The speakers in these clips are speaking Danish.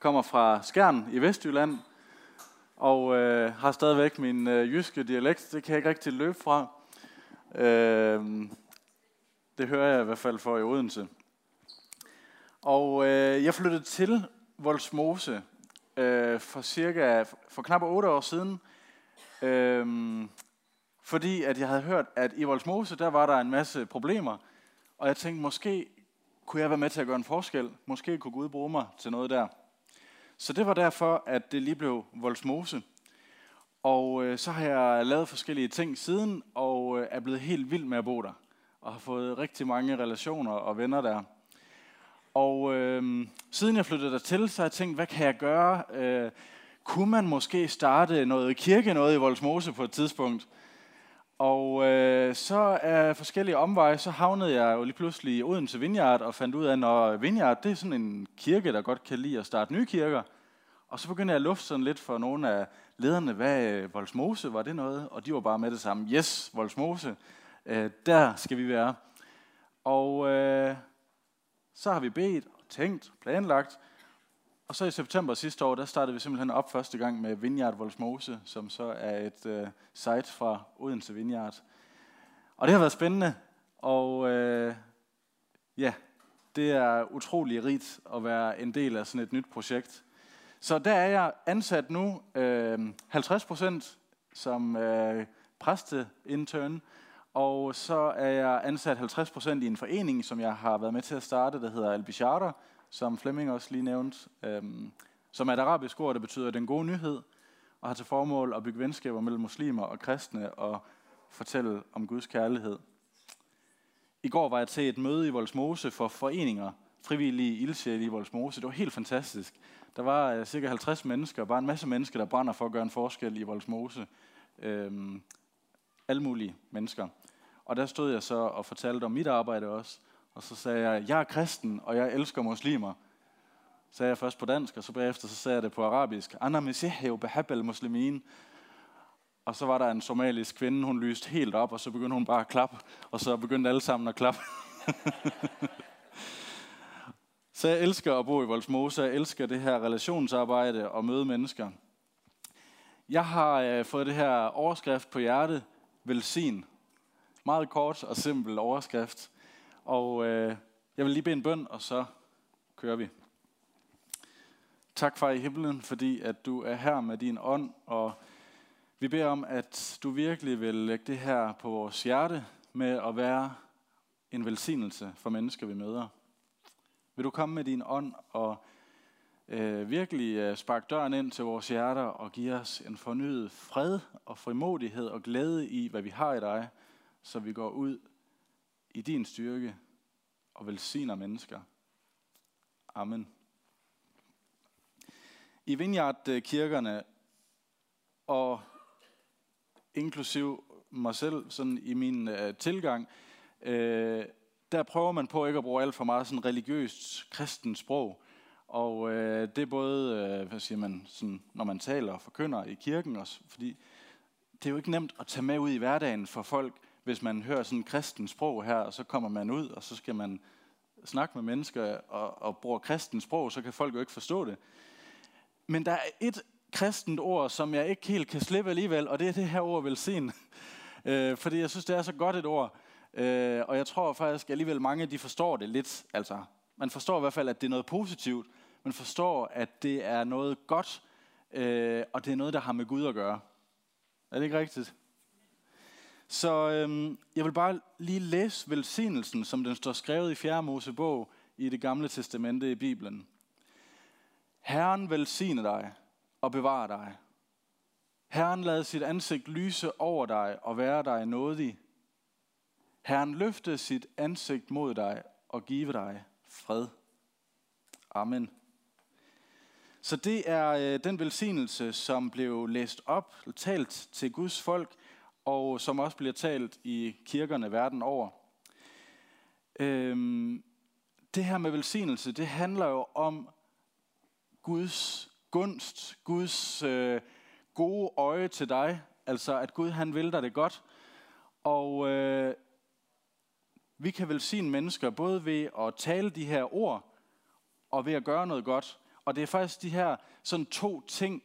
kommer fra Skjern i Vestjylland, og øh, har stadigvæk min øh, jyske dialekt. Det kan jeg ikke rigtig løbe fra. Øh, det hører jeg i hvert fald for i Odense. Og øh, jeg flyttede til Voldsmose øh, for cirka for knap 8 år siden, øh, fordi at jeg havde hørt, at i Voldsmose, der var der en masse problemer, og jeg tænkte, måske kunne jeg være med til at gøre en forskel. Måske kunne Gud bruge mig til noget der. Så det var derfor, at det lige blev Volsmose. Og øh, så har jeg lavet forskellige ting siden, og øh, er blevet helt vild med at bo der. Og har fået rigtig mange relationer og venner der. Og øh, siden jeg flyttede dertil, så har jeg tænkt, hvad kan jeg gøre? Øh, kunne man måske starte noget kirke, noget i Volsmose på et tidspunkt? Og øh, så af forskellige omveje, så havnede jeg jo lige pludselig i Odense Vineyard og fandt ud af, at Vineyard det er sådan en kirke, der godt kan lide at starte nye kirker. Og så begyndte jeg at lufte sådan lidt for nogle af lederne, hvad øh, Volsmose, var det noget? Og de var bare med det samme. Yes, Volsmose, øh, der skal vi være. Og øh, så har vi bedt, tænkt, planlagt, og så i september sidste år, der startede vi simpelthen op første gang med Vineyard Volsmose, som så er et øh, site fra Odense Vineyard. Og det har været spændende, og øh, ja, det er utrolig rigt at være en del af sådan et nyt projekt. Så der er jeg ansat nu øh, 50 procent som øh, præsteintern, og så er jeg ansat 50 procent i en forening, som jeg har været med til at starte, der hedder Albishara, som Flemming også lige nævnte, øhm, som er et arabisk ord, der betyder den gode nyhed, og har til formål at bygge venskaber mellem muslimer og kristne og fortælle om Guds kærlighed. I går var jeg til et møde i Voldsmose for foreninger, frivillige ildsjæle i Voldsmose. Det var helt fantastisk. Der var uh, cirka 50 mennesker, bare en masse mennesker, der brænder for at gøre en forskel i Voldsmose. Øhm, alle mulige mennesker. Og der stod jeg så og fortalte om mit arbejde også. Og så sagde jeg, jeg er kristen, og jeg elsker muslimer. Så sagde jeg først på dansk, og så bagefter så sagde jeg det på arabisk. Anna mesihe behabel muslimin. Og så var der en somalisk kvinde, hun lyste helt op, og så begyndte hun bare at klappe, og så begyndte alle sammen at klappe. så jeg elsker at bo i Voldsmose, jeg elsker det her relationsarbejde og møde mennesker. Jeg har øh, fået det her overskrift på hjertet, velsign. Meget kort og simpel overskrift. Og øh, jeg vil lige bede en bøn, og så kører vi. Tak, far i himlen, fordi at du er her med din ånd, og vi beder om, at du virkelig vil lægge det her på vores hjerte med at være en velsignelse for mennesker, vi møder. Vil du komme med din ånd og øh, virkelig øh, sparke døren ind til vores hjerter og give os en fornyet fred og frimodighed og glæde i, hvad vi har i dig, så vi går ud i din styrke og velsigner mennesker. Amen. I Vineyard-kirkerne og inklusiv mig selv sådan i min øh, tilgang, øh, der prøver man på ikke at bruge alt for meget sådan religiøst kristen sprog. Og øh, det er både, øh, hvad siger man, sådan, når man taler og forkynder i kirken også, fordi det er jo ikke nemt at tage med ud i hverdagen for folk, hvis man hører sådan kristen sprog her, og så kommer man ud, og så skal man snakke med mennesker og, og bruger kristen sprog, så kan folk jo ikke forstå det. Men der er et kristent ord, som jeg ikke helt kan slippe alligevel, og det er det her ord velsign. øh, fordi jeg synes, det er så godt et ord. Øh, og jeg tror faktisk alligevel mange, de forstår det lidt. Altså, man forstår i hvert fald, at det er noget positivt. Man forstår, at det er noget godt, øh, og det er noget, der har med Gud at gøre. Er det ikke rigtigt? Så øhm, jeg vil bare lige læse velsignelsen, som den står skrevet i 4. Mosebog i det gamle testamente i Bibelen. Herren velsigne dig og bevare dig. Herren lad sit ansigt lyse over dig og være dig nådig. Herren løfte sit ansigt mod dig og give dig fred. Amen. Så det er øh, den velsignelse, som blev læst op, talt til Guds folk, og som også bliver talt i kirkerne verden over. Øhm, det her med velsignelse, det handler jo om Guds gunst, Guds øh, gode øje til dig, altså at Gud han vil dig det godt. Og øh, vi kan velsigne mennesker både ved at tale de her ord, og ved at gøre noget godt. Og det er faktisk de her sådan to ting,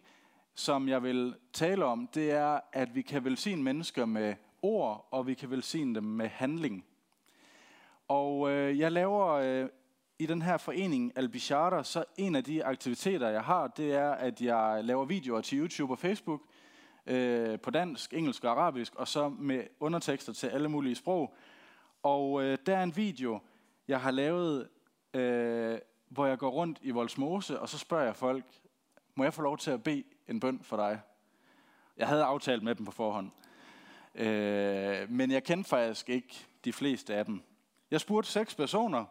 som jeg vil tale om. Det er, at vi kan velsigne mennesker med ord, og vi kan velsigne dem med handling. Og øh, jeg laver øh, i den her forening Albichata, så en af de aktiviteter, jeg har, det er, at jeg laver videoer til YouTube og Facebook øh, på dansk, engelsk og arabisk, og så med undertekster til alle mulige sprog. Og øh, der er en video, jeg har lavet, øh, hvor jeg går rundt i Voldsmose, og så spørger jeg folk, må jeg få lov til at bede en bøn for dig? Jeg havde aftalt med dem på forhånd. Øh, men jeg kendte faktisk ikke de fleste af dem. Jeg spurgte seks personer,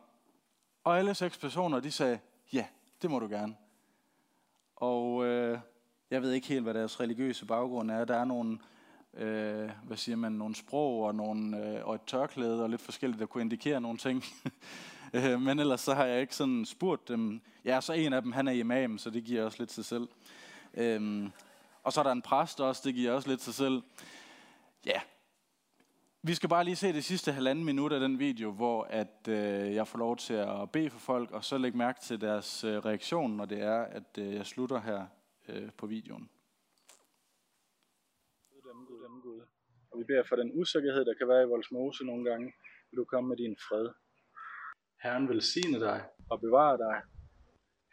og alle seks personer, de sagde, ja, det må du gerne. Og øh, jeg ved ikke helt, hvad deres religiøse baggrund er. Der er nogle, øh, hvad siger man, nogle sprog og, nogle, øh, og et tørklæde og lidt forskelligt, der kunne indikere nogle ting. Øh, men ellers så har jeg ikke sådan spurgt dem. Ja, så en af dem, han er imam, så det giver også lidt sig selv. Øhm, og så er der en præst også, det giver også lidt sig selv. Ja, vi skal bare lige se det sidste halvanden minut af den video, hvor at øh, jeg får lov til at bede for folk, og så lægge mærke til deres øh, reaktion, når det er, at øh, jeg slutter her øh, på videoen. Og vi beder for den usikkerhed, der kan være i Voldsmose nogle gange. Vil du komme med din fred? Herren velsigne dig og bevare dig.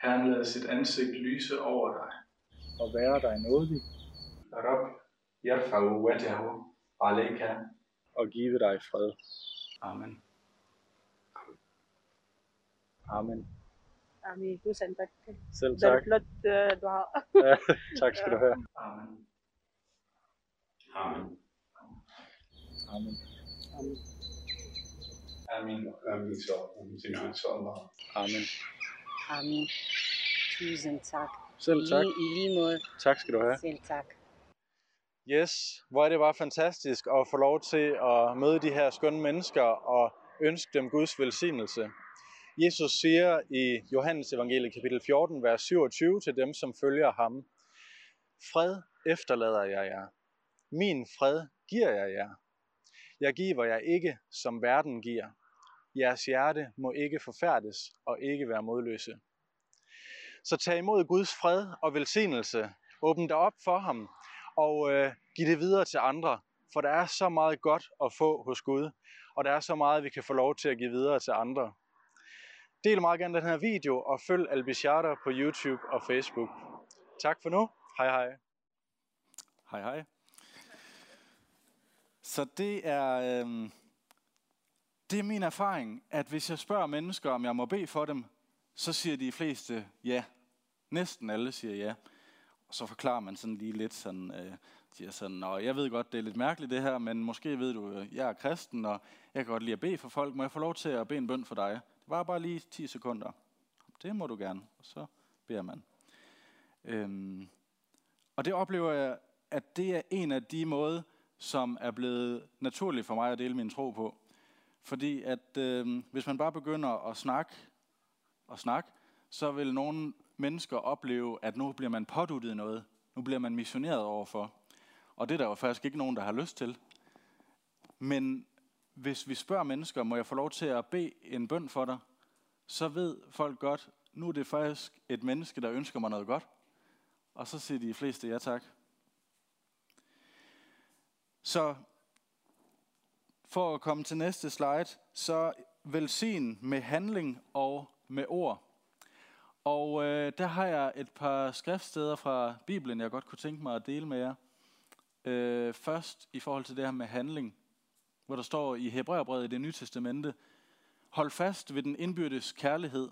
Herren lader sit ansigt lyse over dig at være dig nådig. Rab, yarfa'u wajahu alayka. Og give dig fred. Amen. Amen. Amen. Du sendte tak. Selv tak. Det er flot, du har. tak skal du have. Amen. Amen. Amen. Amen. Amen. Amen. Amen. Amen. Amen. Amen. Tusind tak. Selv tak. I, I lige måde. Tak skal du have. Selv tak. Yes, hvor er det bare fantastisk at få lov til at møde de her skønne mennesker og ønske dem Guds velsignelse. Jesus siger i Johannes evangeliet kapitel 14, vers 27 til dem, som følger ham. Fred efterlader jeg jer. Min fred giver jeg jer. Jeg giver jer ikke, som verden giver. Jeres hjerte må ikke forfærdes og ikke være modløse. Så tag imod Guds fred og velsignelse. Åbn dig op for ham og øh, giv det videre til andre. For der er så meget godt at få hos Gud, og der er så meget, vi kan få lov til at give videre til andre. Del meget gerne den her video, og følg Albishara på YouTube og Facebook. Tak for nu. Hej hej. Hej hej. Så det er, øh, det er min erfaring, at hvis jeg spørger mennesker, om jeg må bede for dem, så siger de fleste ja. Næsten alle siger ja. Og så forklarer man sådan lige lidt sådan, øh, siger sådan, Nå, jeg ved godt, det er lidt mærkeligt det her, men måske ved du, øh, jeg er kristen, og jeg kan godt lide at bede for folk. Må jeg få lov til at bede en bøn for dig? Det var bare lige 10 sekunder. Det må du gerne. Og så beder man. Øhm, og det oplever jeg, at det er en af de måder, som er blevet naturligt for mig at dele min tro på. Fordi at øh, hvis man bare begynder at snakke og snakke, så vil nogle mennesker opleve, at nu bliver man påduttet noget. Nu bliver man missioneret overfor. Og det er der jo faktisk ikke nogen, der har lyst til. Men hvis vi spørger mennesker, må jeg få lov til at bede en bøn for dig, så ved folk godt, nu er det faktisk et menneske, der ønsker mig noget godt. Og så siger de fleste ja tak. Så for at komme til næste slide, så velsign med handling og med ord. Og øh, der har jeg et par skriftsteder fra Bibelen, jeg godt kunne tænke mig at dele med jer. Øh, først i forhold til det her med handling, hvor der står i Hebræerbrevet i det nye testamente, Hold fast ved den indbyrdes kærlighed.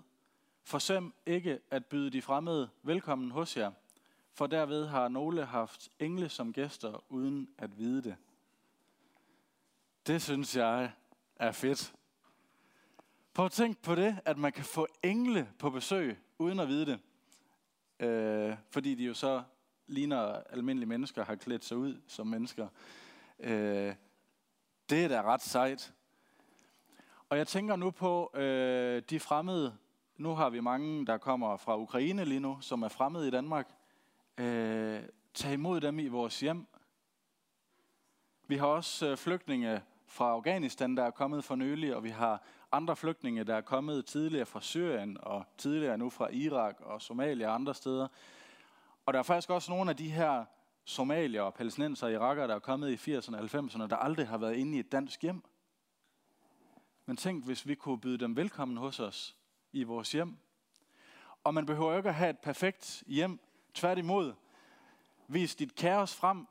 Forsøm ikke at byde de fremmede velkommen hos jer, for derved har nogle haft engle som gæster, uden at vide det. Det synes jeg er fedt. Prøv at tænk på det, at man kan få engle på besøg, uden at vide det. øh, fordi de jo så ligner almindelige mennesker, har klædt sig ud som mennesker. Øh, det er da ret sejt. Og jeg tænker nu på øh, de fremmede. Nu har vi mange, der kommer fra Ukraine lige nu, som er fremmede i Danmark. Øh, tag imod dem i vores hjem. Vi har også øh, flygtninge fra Afghanistan, der er kommet for nylig, og vi har andre flygtninge, der er kommet tidligere fra Syrien, og tidligere nu fra Irak og Somalia og andre steder. Og der er faktisk også nogle af de her somalier og palæstinenser og irakere, der er kommet i 80'erne og 90'erne, der aldrig har været inde i et dansk hjem. Men tænk, hvis vi kunne byde dem velkommen hos os i vores hjem. Og man behøver ikke at have et perfekt hjem. Tværtimod, vis dit kaos frem.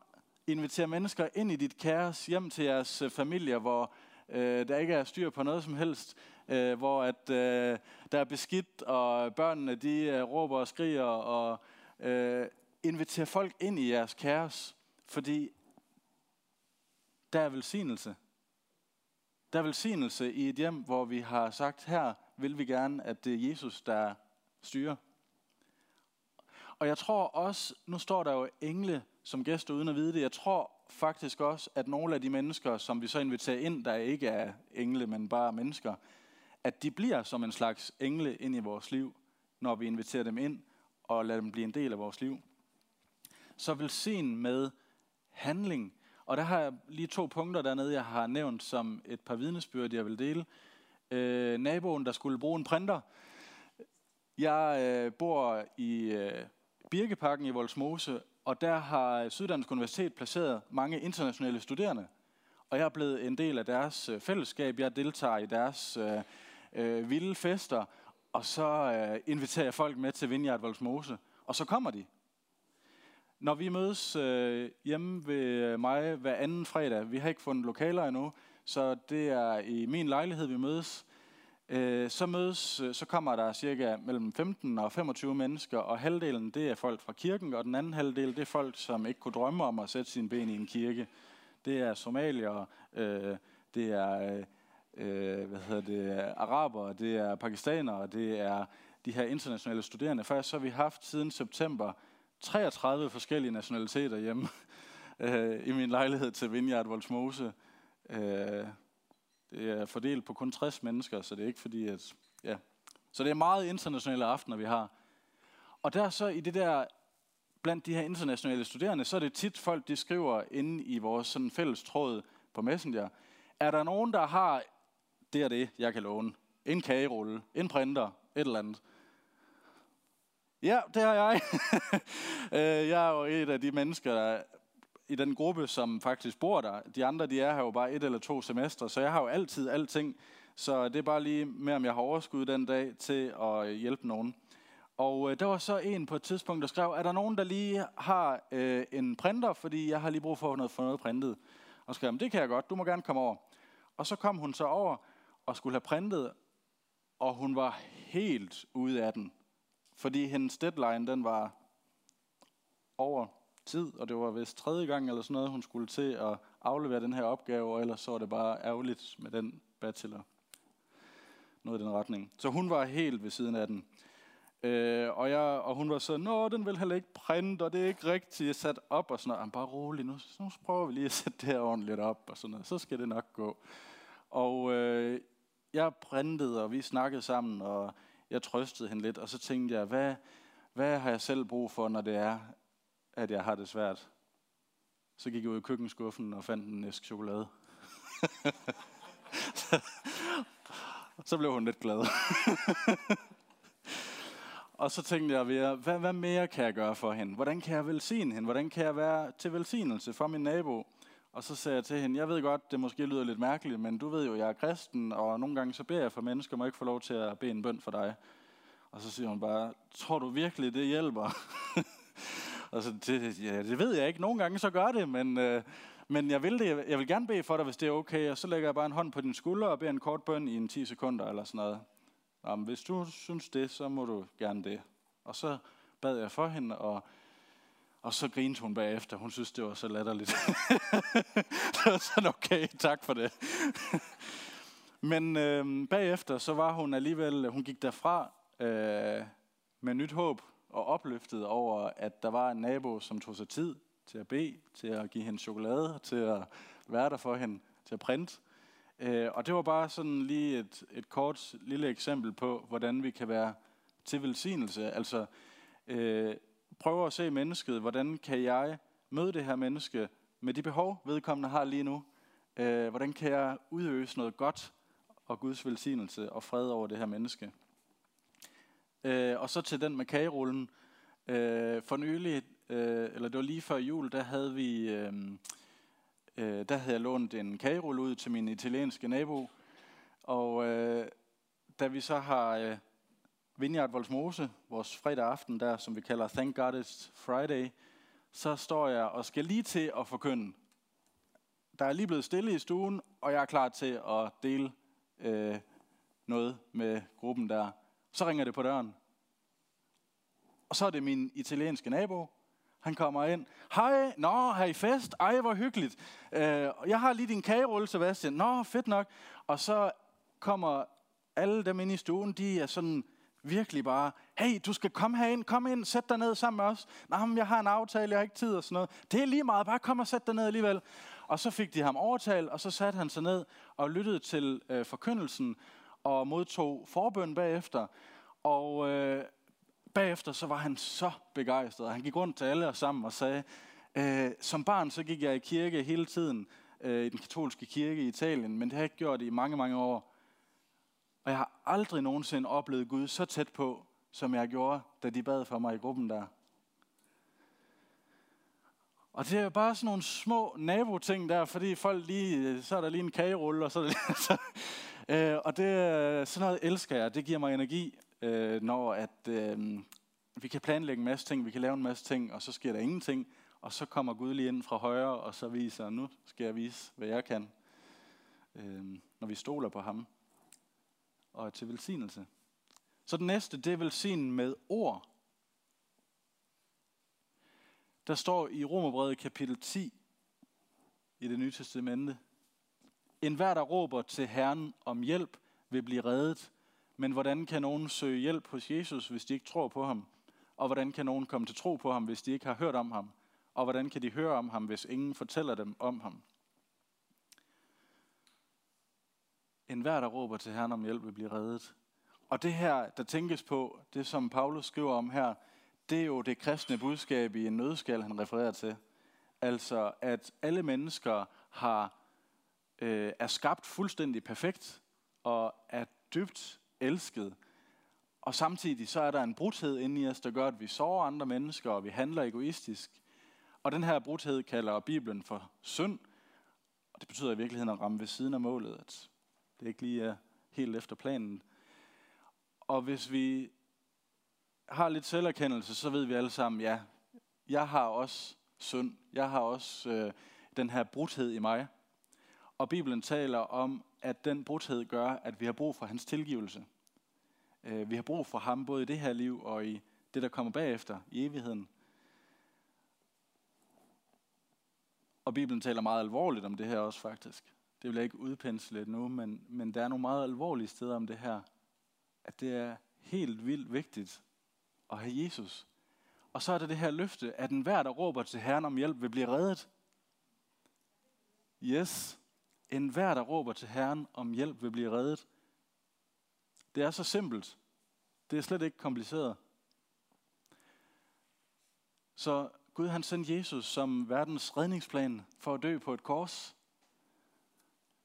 Inviter mennesker ind i dit kaos hjem til jeres familier, hvor øh, der ikke er styr på noget som helst. Øh, hvor at øh, der er beskidt, og børnene de øh, råber og skriger. Og øh, inviterer folk ind i jeres kaos, fordi der er velsignelse. Der er velsignelse i et hjem, hvor vi har sagt, her vil vi gerne, at det er Jesus, der styrer. Og jeg tror også, nu står der jo engle som gæster uden at vide det, jeg tror faktisk også, at nogle af de mennesker, som vi så inviterer ind, der ikke er engle, men bare mennesker, at de bliver som en slags engle ind i vores liv, når vi inviterer dem ind og lader dem blive en del af vores liv. Så velsign med handling. Og der har jeg lige to punkter dernede, jeg har nævnt som et par vidnesbyrd, jeg vil dele. Øh, naboen, der skulle bruge en printer. Jeg øh, bor i øh, Birkeparken i Voldsmose, og der har Syddansk Universitet placeret mange internationale studerende. Og jeg er blevet en del af deres øh, fællesskab. Jeg deltager i deres øh, øh, vilde fester, og så øh, inviterer jeg folk med til Vineyard Voldsmose. Og så kommer de. Når vi mødes øh, hjemme ved mig hver anden fredag, vi har ikke fundet lokaler endnu, så det er i min lejlighed, vi mødes, øh, så mødes, øh, så kommer der cirka mellem 15 og 25 mennesker, og halvdelen det er folk fra kirken, og den anden halvdel det er folk, som ikke kunne drømme om at sætte sine ben i en kirke. Det er somalier, øh, det er øh, hvad hedder det, araber, det er pakistanere, det er de her internationale studerende. Faktisk så har vi haft siden september 33 forskellige nationaliteter hjemme øh, i min lejlighed til Vineyard Voldsmose. Øh, det er fordelt på kun 60 mennesker, så det er ikke fordi, at... Ja. Så det er meget internationale aftener, vi har. Og der så i det der, blandt de her internationale studerende, så er det tit folk, de skriver inde i vores sådan fælles tråd på Messenger. Er der nogen, der har det og det, jeg kan låne? En kagerulle, en printer, et eller andet. Ja, det har jeg. Øh, jeg er jo et af de mennesker, der i den gruppe, som faktisk bor der. De andre, de er her jo bare et eller to semestre, så jeg har jo altid alting. Så det er bare lige med, om jeg har overskud den dag til at hjælpe nogen. Og øh, der var så en på et tidspunkt, der skrev, er der nogen, der lige har øh, en printer, fordi jeg har lige brug for noget, for noget printet. Og skrev, det kan jeg godt, du må gerne komme over. Og så kom hun så over og skulle have printet, og hun var helt ude af den. Fordi hendes deadline, den var over tid, og det var vist tredje gang eller sådan noget, hun skulle til at aflevere den her opgave, og ellers så var det bare ærgerligt med den bachelor. Noget i den retning. Så hun var helt ved siden af den. Øh, og, jeg, og hun var så, nå, den vil heller ikke printe, og det er ikke rigtigt sat op, og sådan noget. Bare rolig, nu, nu prøver vi lige at sætte det her ordentligt op, og sådan noget. Så skal det nok gå. Og øh, jeg printede, og vi snakkede sammen, og jeg trøstede hende lidt, og så tænkte jeg, hvad, hvad har jeg selv brug for, når det er, at jeg har det svært? Så gik jeg ud i køkkenskuffen og fandt en æske chokolade. så blev hun lidt glad. og så tænkte jeg, hvad, hvad mere kan jeg gøre for hende? Hvordan kan jeg velsigne hende? Hvordan kan jeg være til velsignelse for min nabo? Og så sagde jeg til hende, jeg ved godt, det måske lyder lidt mærkeligt, men du ved jo, jeg er kristen, og nogle gange så beder jeg for mennesker, må ikke få lov til at bede en bøn for dig. Og så siger hun bare, tror du virkelig, det hjælper? og så, det, ja, det ved jeg ikke. Nogle gange så gør det, men, øh, men jeg vil det. Jeg vil gerne bede for dig, hvis det er okay. Og så lægger jeg bare en hånd på din skulder og beder en kort bøn i en 10 sekunder eller sådan noget. Jamen, hvis du synes det, så må du gerne det. Og så bad jeg for hende, og og så grinte hun bagefter. Hun synes, det var så latterligt. det var sådan, okay, tak for det. Men øh, bagefter, så var hun alligevel, hun gik derfra øh, med nyt håb, og opløftet over, at der var en nabo, som tog sig tid til at bede, til at give hende chokolade, til at være der for hende, til at printe. Øh, og det var bare sådan lige et, et kort lille eksempel på, hvordan vi kan være til velsignelse. Altså øh, prøve at se mennesket, hvordan kan jeg møde det her menneske med de behov, vedkommende har lige nu. Øh, hvordan kan jeg udøse noget godt og Guds velsignelse og fred over det her menneske. Øh, og så til den med kagerullen. Øh, for nylig, øh, eller det var lige før jul, der havde vi... Øh, øh, der havde jeg lånt en kagerulle ud til min italienske nabo. Og øh, da vi så har øh, Vineyard Volsmose, vores fredag aften der, som vi kalder Thank God It's Friday, så står jeg og skal lige til at forkynde. Der er lige blevet stille i stuen, og jeg er klar til at dele øh, noget med gruppen der. Så ringer det på døren. Og så er det min italienske nabo. Han kommer ind. Hej, nå, har I fest? Ej, hvor hyggeligt. Øh, jeg har lige din kagerulle, Sebastian. Nå, fedt nok. Og så kommer alle dem ind i stuen, de er sådan virkelig bare, hey, du skal komme herind, kom ind, sæt dig ned sammen med os. Nej, men jeg har en aftale, jeg har ikke tid og sådan noget. Det er lige meget, bare kom og sæt dig ned alligevel. Og så fik de ham overtalt, og så satte han sig ned og lyttede til øh, forkyndelsen og modtog forbøn bagefter. Og øh, bagefter så var han så begejstret. Han gik rundt til alle og sammen og sagde, øh, som barn så gik jeg i kirke hele tiden, øh, i den katolske kirke i Italien, men det har jeg ikke gjort i mange, mange år. Og jeg har aldrig nogensinde oplevet Gud så tæt på, som jeg gjorde, da de bad for mig i gruppen der. Og det er jo bare sådan nogle små naboting der, fordi folk lige, øh, så er der lige en kagerulle, og så er der lige, så, øh, og det, øh, sådan noget elsker jeg. Det giver mig energi, øh, når at, øh, vi kan planlægge en masse ting, vi kan lave en masse ting, og så sker der ingenting, og så kommer Gud lige ind fra højre, og så viser, nu skal jeg vise, hvad jeg kan, øh, når vi stoler på ham, og er til velsignelse. Så den næste, det er velsignen med ord. Der står i Romerbrevet kapitel 10 i det nye testamente. En hver, der råber til Herren om hjælp, vil blive reddet. Men hvordan kan nogen søge hjælp hos Jesus, hvis de ikke tror på ham? Og hvordan kan nogen komme til tro på ham, hvis de ikke har hørt om ham? Og hvordan kan de høre om ham, hvis ingen fortæller dem om ham? En hver, der råber til Herren om hjælp, vil blive reddet. Og det her, der tænkes på, det som Paulus skriver om her, det er jo det kristne budskab i en nødskal, han refererer til. Altså, at alle mennesker har, øh, er skabt fuldstændig perfekt og er dybt elsket. Og samtidig så er der en brudhed inde i os, der gør, at vi sover andre mennesker, og vi handler egoistisk. Og den her brudhed kalder Bibelen for synd. Og det betyder i virkeligheden at ramme ved siden af målet, at det ikke lige er helt efter planen. Og hvis vi har lidt selverkendelse, så ved vi alle sammen, ja, jeg har også synd. Jeg har også øh, den her brudhed i mig. Og Bibelen taler om, at den brudhed gør, at vi har brug for hans tilgivelse. Øh, vi har brug for ham både i det her liv og i det, der kommer bagefter, i evigheden. Og Bibelen taler meget alvorligt om det her også faktisk. Det vil jeg ikke udpensle nu, men, men der er nogle meget alvorlige steder om det her. At det er helt vildt vigtigt at have Jesus. Og så er der det her løfte, at enhver, der råber til Herren om hjælp, vil blive reddet. Yes. En hver, der råber til Herren om hjælp, vil blive reddet. Det er så simpelt. Det er slet ikke kompliceret. Så Gud han sendte Jesus som verdens redningsplan for at dø på et kors.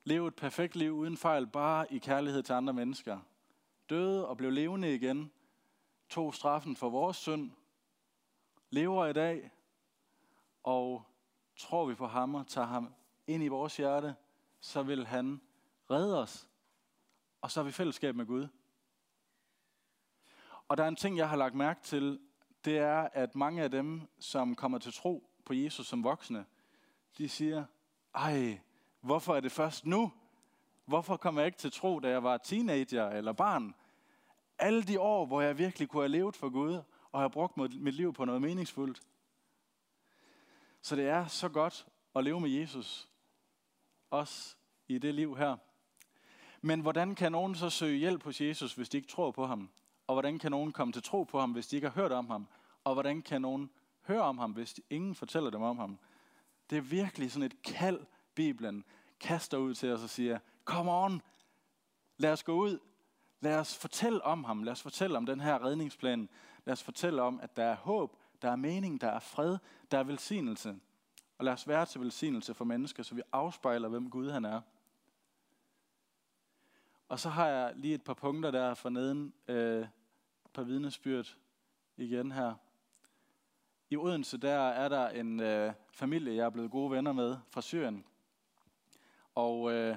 Leve et perfekt liv uden fejl, bare i kærlighed til andre mennesker. Døde og blev levende igen. Tog straffen for vores synd. Lever i dag. Og tror vi på ham og tager ham ind i vores hjerte, så vil han redde os. Og så er vi fællesskab med Gud. Og der er en ting, jeg har lagt mærke til, det er, at mange af dem, som kommer til tro på Jesus som voksne, de siger, ej, hvorfor er det først nu? Hvorfor kom jeg ikke til tro, da jeg var teenager eller barn? Alle de år, hvor jeg virkelig kunne have levet for Gud, og have brugt mit liv på noget meningsfuldt. Så det er så godt at leve med Jesus, os i det liv her. Men hvordan kan nogen så søge hjælp hos Jesus, hvis de ikke tror på ham? Og hvordan kan nogen komme til tro på ham, hvis de ikke har hørt om ham? Og hvordan kan nogen høre om ham, hvis ingen fortæller dem om ham? Det er virkelig sådan et kald, Bibelen kaster ud til os og siger, come on, lad os gå ud, lad os fortælle om ham, lad os fortælle om den her redningsplan, lad os fortælle om, at der er håb, der er mening, der er fred, der er velsignelse. Og lad os være til velsignelse for mennesker, så vi afspejler, hvem Gud han er. Og så har jeg lige et par punkter der for neden, øh, et par vidnesbyrd igen her. I Odense, der er der en øh, familie, jeg er blevet gode venner med fra Syrien. Og øh,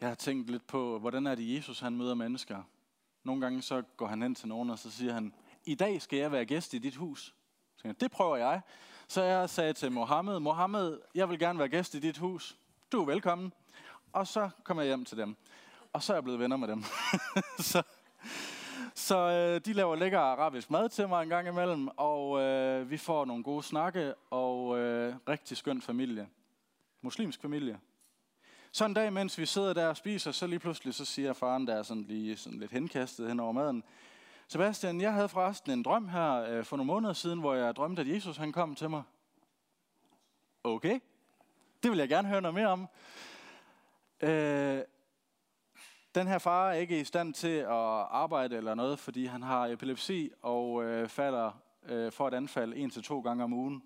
jeg har tænkt lidt på, hvordan er det Jesus, han møder mennesker. Nogle gange så går han hen til nogen, og så siger han, i dag skal jeg være gæst i dit hus. Så jeg, det prøver jeg. Så jeg sagde til Mohammed, Mohammed, jeg vil gerne være gæst i dit hus. Du er velkommen. Og så kom jeg hjem til dem. Og så er jeg blevet venner med dem. så så øh, de laver lækker arabisk mad til mig en gang imellem, og øh, vi får nogle gode snakke, og øh, rigtig skøn familie. Muslimsk familie. Så en dag, mens vi sidder der og spiser, så lige pludselig, så siger faren, der er sådan lige sådan lidt henkastet hen over maden, Sebastian, jeg havde forresten en drøm her øh, for nogle måneder siden, hvor jeg drømte, at Jesus han kom til mig. Okay, det vil jeg gerne høre noget mere om. Øh, den her far er ikke i stand til at arbejde eller noget, fordi han har epilepsi og øh, falder øh, for et anfald en til to gange om ugen.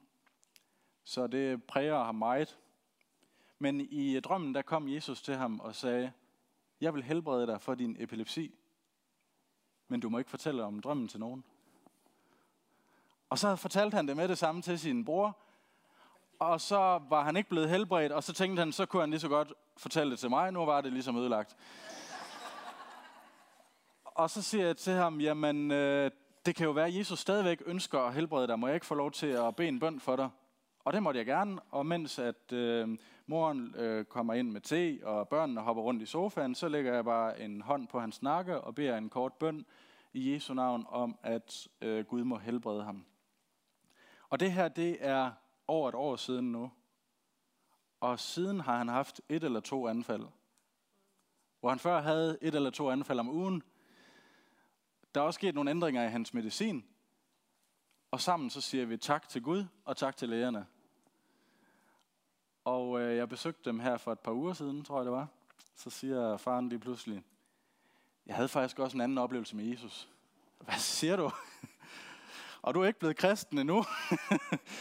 Så det præger ham meget. Men i drømmen, der kom Jesus til ham og sagde, jeg vil helbrede dig for din epilepsi, men du må ikke fortælle om drømmen til nogen. Og så fortalte han det med det samme til sin bror, og så var han ikke blevet helbredt, og så tænkte han, så kunne han lige så godt fortælle det til mig, nu var det ligesom ødelagt. og så siger jeg til ham, jamen, øh, det kan jo være, at Jesus stadigvæk ønsker at helbrede dig. Må jeg ikke få lov til at bede en bøn for dig? Og det måtte jeg gerne, og mens at øh, moren øh, kommer ind med te, og børnene hopper rundt i sofaen, så lægger jeg bare en hånd på hans nakke og beder en kort bøn i Jesu navn om, at øh, Gud må helbrede ham. Og det her, det er over et år siden nu. Og siden har han haft et eller to anfald. Hvor han før havde et eller to anfald om ugen. Der er også sket nogle ændringer i hans medicin. Og sammen så siger vi tak til Gud og tak til lægerne. Og øh, jeg besøgte dem her for et par uger siden, tror jeg det var. Så siger faren lige pludselig, jeg havde faktisk også en anden oplevelse med Jesus. Hvad siger du? og du er ikke blevet kristen endnu.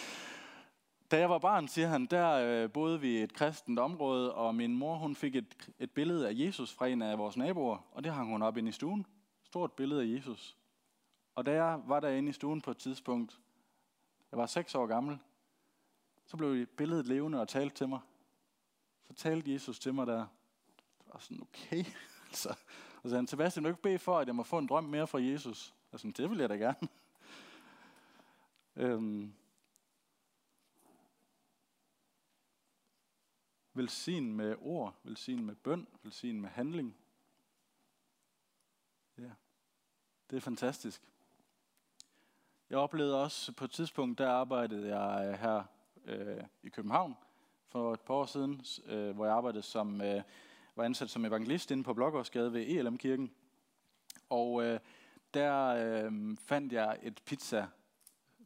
da jeg var barn, siger han, der øh, boede vi i et kristent område, og min mor hun fik et, et billede af Jesus fra en af vores naboer, og det hang hun op ind i stuen. Stort billede af Jesus. Og da jeg var derinde i stuen på et tidspunkt, jeg var seks år gammel, så blev billedet levende og talte til mig. Så talte Jesus til mig der. Og sådan, okay. altså, og så sagde han, Sebastian, du ikke bede for, at jeg må få en drøm mere fra Jesus? Og sådan, det vil jeg da gerne. øhm, velsign med ord, velsign med bøn, velsign med handling. Ja, det er fantastisk. Jeg oplevede også på et tidspunkt, der arbejdede jeg øh, her øh, i København for et par år siden, øh, hvor jeg arbejdede som, øh, var ansat som evangelist inde på Blågårdsgade ved ELM-kirken. Og øh, der øh, fandt jeg et pizza,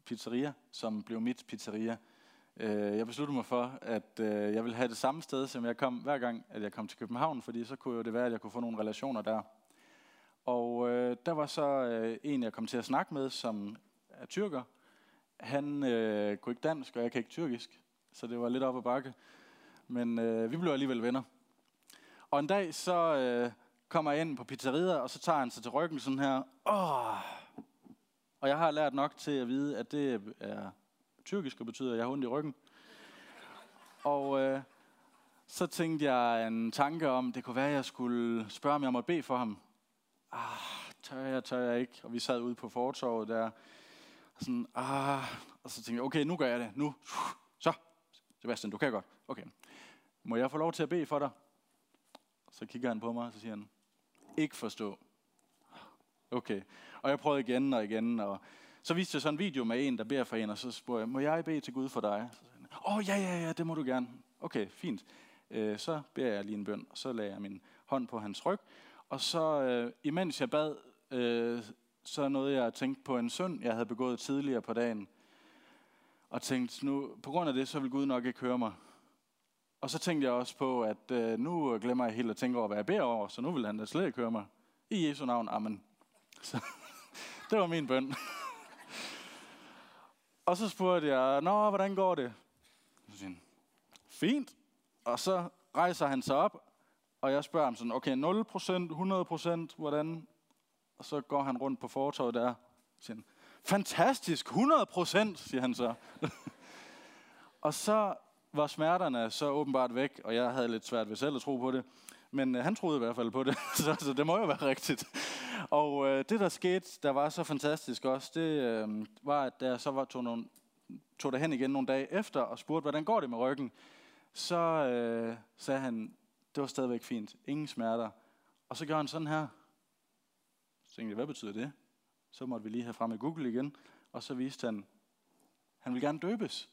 pizzeria, som blev mit pizzeria. Øh, jeg besluttede mig for, at øh, jeg ville have det samme sted, som jeg kom hver gang, at jeg kom til København, fordi så kunne det være, at jeg kunne få nogle relationer der. Og øh, der var så øh, en, jeg kom til at snakke med, som er tyrker, han øh, kunne ikke dansk, og jeg kan ikke tyrkisk, så det var lidt op ad bakke. Men øh, vi blev alligevel venner. Og en dag så øh, kommer jeg ind på pizzeriet, og så tager han sig til ryggen sådan her. Åh! Og jeg har lært nok til at vide, at det er tyrkisk, og betyder, at jeg har ondt i ryggen. Og øh, så tænkte jeg en tanke om, det kunne være, at jeg skulle spørge, om jeg måtte bede for ham. Ah, tør jeg, tør jeg ikke. Og vi sad ude på fortorvet der, sådan, ah, og så tænkte jeg, okay, nu gør jeg det, nu, så, Sebastian, du kan godt, okay. Må jeg få lov til at bede for dig? Så kigger han på mig, og så siger han, ikke forstå. Okay, og jeg prøvede igen og igen, og så viste jeg så en video med en, der beder for en, og så spurgte jeg, må jeg bede til Gud for dig? Så sagde han, åh, oh, ja, ja, ja, det må du gerne. Okay, fint. Øh, så beder jeg lige en bøn, og så lagde jeg min hånd på hans ryg, og så, øh, imens jeg bad, øh, så nåede jeg at tænke på en synd, jeg havde begået tidligere på dagen. Og tænkte, nu, på grund af det, så vil Gud nok ikke høre mig. Og så tænkte jeg også på, at øh, nu glemmer jeg helt at tænke over, hvad jeg beder over, så nu vil han da slet ikke høre mig. I Jesu navn, amen. Så, det var min bøn. og så spurgte jeg, nå, hvordan går det? Så siger han, fint. Og så rejser han sig op, og jeg spørger ham sådan, okay, 0%, 100%, hvordan? Og så går han rundt på fortorvet der, og siger han, fantastisk, 100%, siger han så. og så var smerterne så åbenbart væk, og jeg havde lidt svært ved selv at tro på det. Men øh, han troede i hvert fald på det, så, så det må jo være rigtigt. Og øh, det, der skete, der var så fantastisk også, det øh, var, at da jeg så var, tog, nogle, tog hen igen nogle dage efter og spurgte, hvordan går det med ryggen, så øh, sagde han, det var stadigvæk fint. Ingen smerter. Og så gjorde han sådan her. Så tænkte jeg, hvad betyder det? Så måtte vi lige have frem i Google igen. Og så viste han, han vil gerne døbes.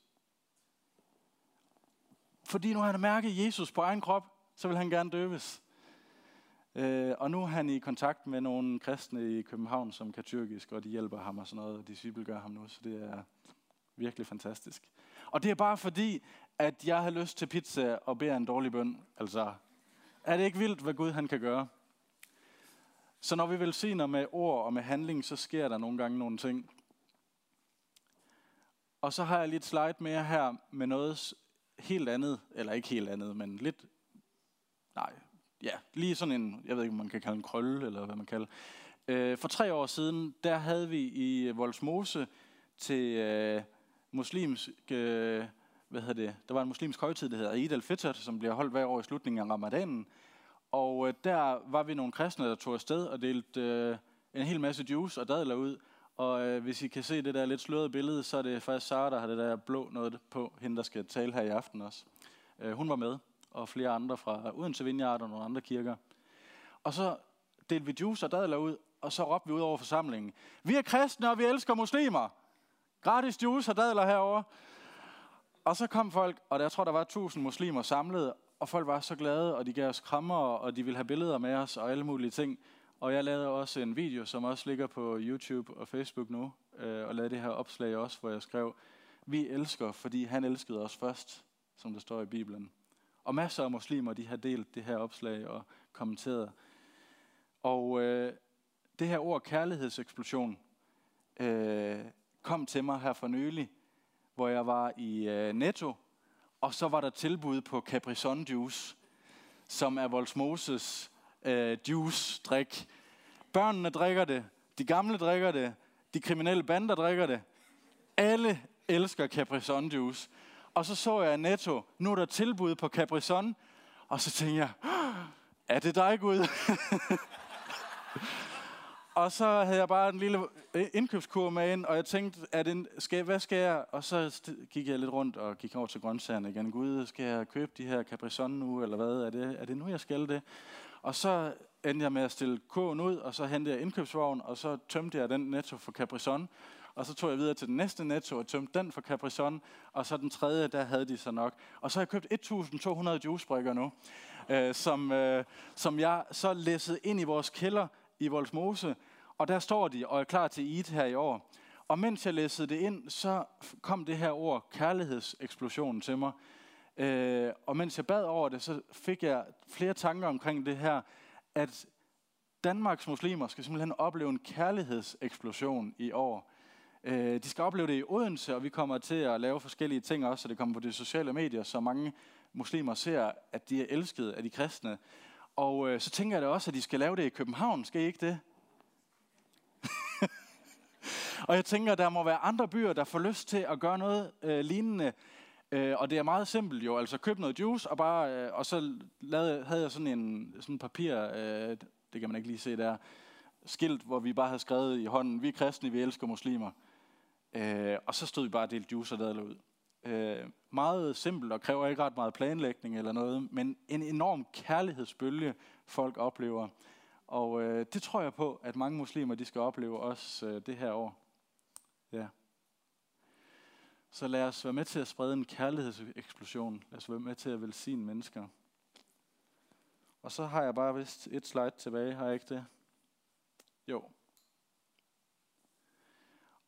Fordi nu har han mærket Jesus på egen krop, så vil han gerne døbes. Øh, og nu er han i kontakt med nogle kristne i København, som kan tyrkisk, og de hjælper ham og sådan noget, og disciple gør ham nu, så det er virkelig fantastisk. Og det er bare fordi, at jeg har lyst til pizza og beder en dårlig bøn. Altså, er det ikke vildt, hvad Gud han kan gøre? Så når vi velsigner med ord og med handling, så sker der nogle gange nogle ting. Og så har jeg lidt slide mere her med noget helt andet, eller ikke helt andet, men lidt, nej, ja, lige sådan en, jeg ved ikke, om man kan kalde en krølle, eller hvad man kalder. Øh, for tre år siden, der havde vi i Voldsmose til øh, muslimsk, øh, hvad hedder det, der var en muslimsk højtid, der hedder Eid al-Fitr, som bliver holdt hver år i slutningen af ramadanen. Og øh, der var vi nogle kristne, der tog afsted og delte øh, en hel masse juice og dadler ud. Og øh, hvis I kan se det der lidt slørede billede, så er det faktisk Sara, der har det der blå noget på, hende der skal tale her i aften også. Øh, hun var med, og flere andre fra Odense Vineyard og nogle andre kirker. Og så delte vi juice og dadler ud, og så råbte vi ud over forsamlingen. Vi er kristne, og vi elsker muslimer. Gratis juice og dadler herover. Og så kom folk, og jeg tror, der var tusind muslimer samlet, og folk var så glade, og de gav os krammer, og de ville have billeder med os, og alle mulige ting. Og jeg lavede også en video, som også ligger på YouTube og Facebook nu, øh, og lavede det her opslag også, hvor jeg skrev, vi elsker, fordi han elskede os først, som der står i Bibelen. Og masser af muslimer, de har delt det her opslag og kommenteret. Og øh, det her ord kærlighedseksplosion øh, kom til mig her for nylig, hvor jeg var i øh, Netto, og så var der tilbud på Capri Sun Juice, som er Volsmoses øh, juice-drik. Børnene drikker det, de gamle drikker det, de kriminelle bander drikker det. Alle elsker Capri Sun Juice. Og så så jeg Netto, nu er der tilbud på Capri Sun, og så tænkte jeg, er det dig, Gud? Og så havde jeg bare en lille øh, indkøbskur med ind, og jeg tænkte, at det, skal, hvad skal jeg? Og så gik jeg lidt rundt og gik over til grøntsagerne igen. Gud, skal jeg købe de her Capri nu, eller hvad? Er det, er det nu, jeg skal det? Og så endte jeg med at stille kurven ud, og så hentede jeg indkøbsvognen, og så tømte jeg den netto for Capri Og så tog jeg videre til den næste netto og tømte den for Capri Og så den tredje, der havde de så nok. Og så har jeg købt 1200 juicebrikker nu, øh, som, øh, som jeg så læssede ind i vores kælder i Volsmose, og der står de og er klar til Eid her i år. Og mens jeg læste det ind, så kom det her ord, kærlighedseksplosionen til mig. Øh, og mens jeg bad over det, så fik jeg flere tanker omkring det her, at Danmarks muslimer skal simpelthen opleve en kærlighedseksplosion i år. Øh, de skal opleve det i Odense, og vi kommer til at lave forskellige ting også, så det kommer på de sociale medier, så mange muslimer ser, at de er elskede af de kristne. Og øh, så tænker jeg da også, at de skal lave det i København. Skal I ikke det? Og jeg tænker, der må være andre byer, der får lyst til at gøre noget øh, lignende. Øh, og det er meget simpelt jo, altså køb noget juice, og, bare, øh, og så lavede, havde jeg sådan en sådan papir, øh, det kan man ikke lige se der, skilt, hvor vi bare havde skrevet i hånden, vi er kristne, vi elsker muslimer. Øh, og så stod vi bare og delte juice og dadler ud. Øh, meget simpelt og kræver ikke ret meget planlægning eller noget, men en enorm kærlighedsbølge, folk oplever. Og øh, det tror jeg på, at mange muslimer de skal opleve også øh, det her år. Ja. Så lad os være med til at sprede en kærlighedseksplosion. Lad os være med til at velsigne mennesker. Og så har jeg bare vist et slide tilbage, har jeg ikke det? Jo.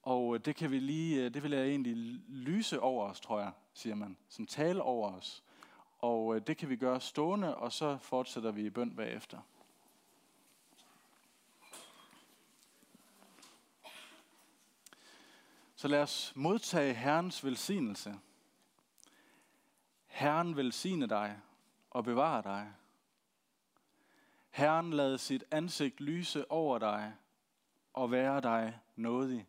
Og øh, det kan vi lige, øh, det vil jeg egentlig lyse over os, tror jeg, siger man. Som tale over os. Og øh, det kan vi gøre stående, og så fortsætter vi i bøn bagefter. Så lad os modtage Herrens velsignelse. Herren velsigne dig og bevare dig. Herren lad sit ansigt lyse over dig og være dig nådig.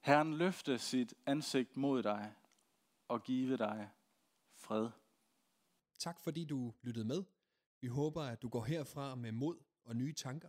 Herren løfte sit ansigt mod dig og give dig fred. Tak fordi du lyttede med. Vi håber, at du går herfra med mod og nye tanker.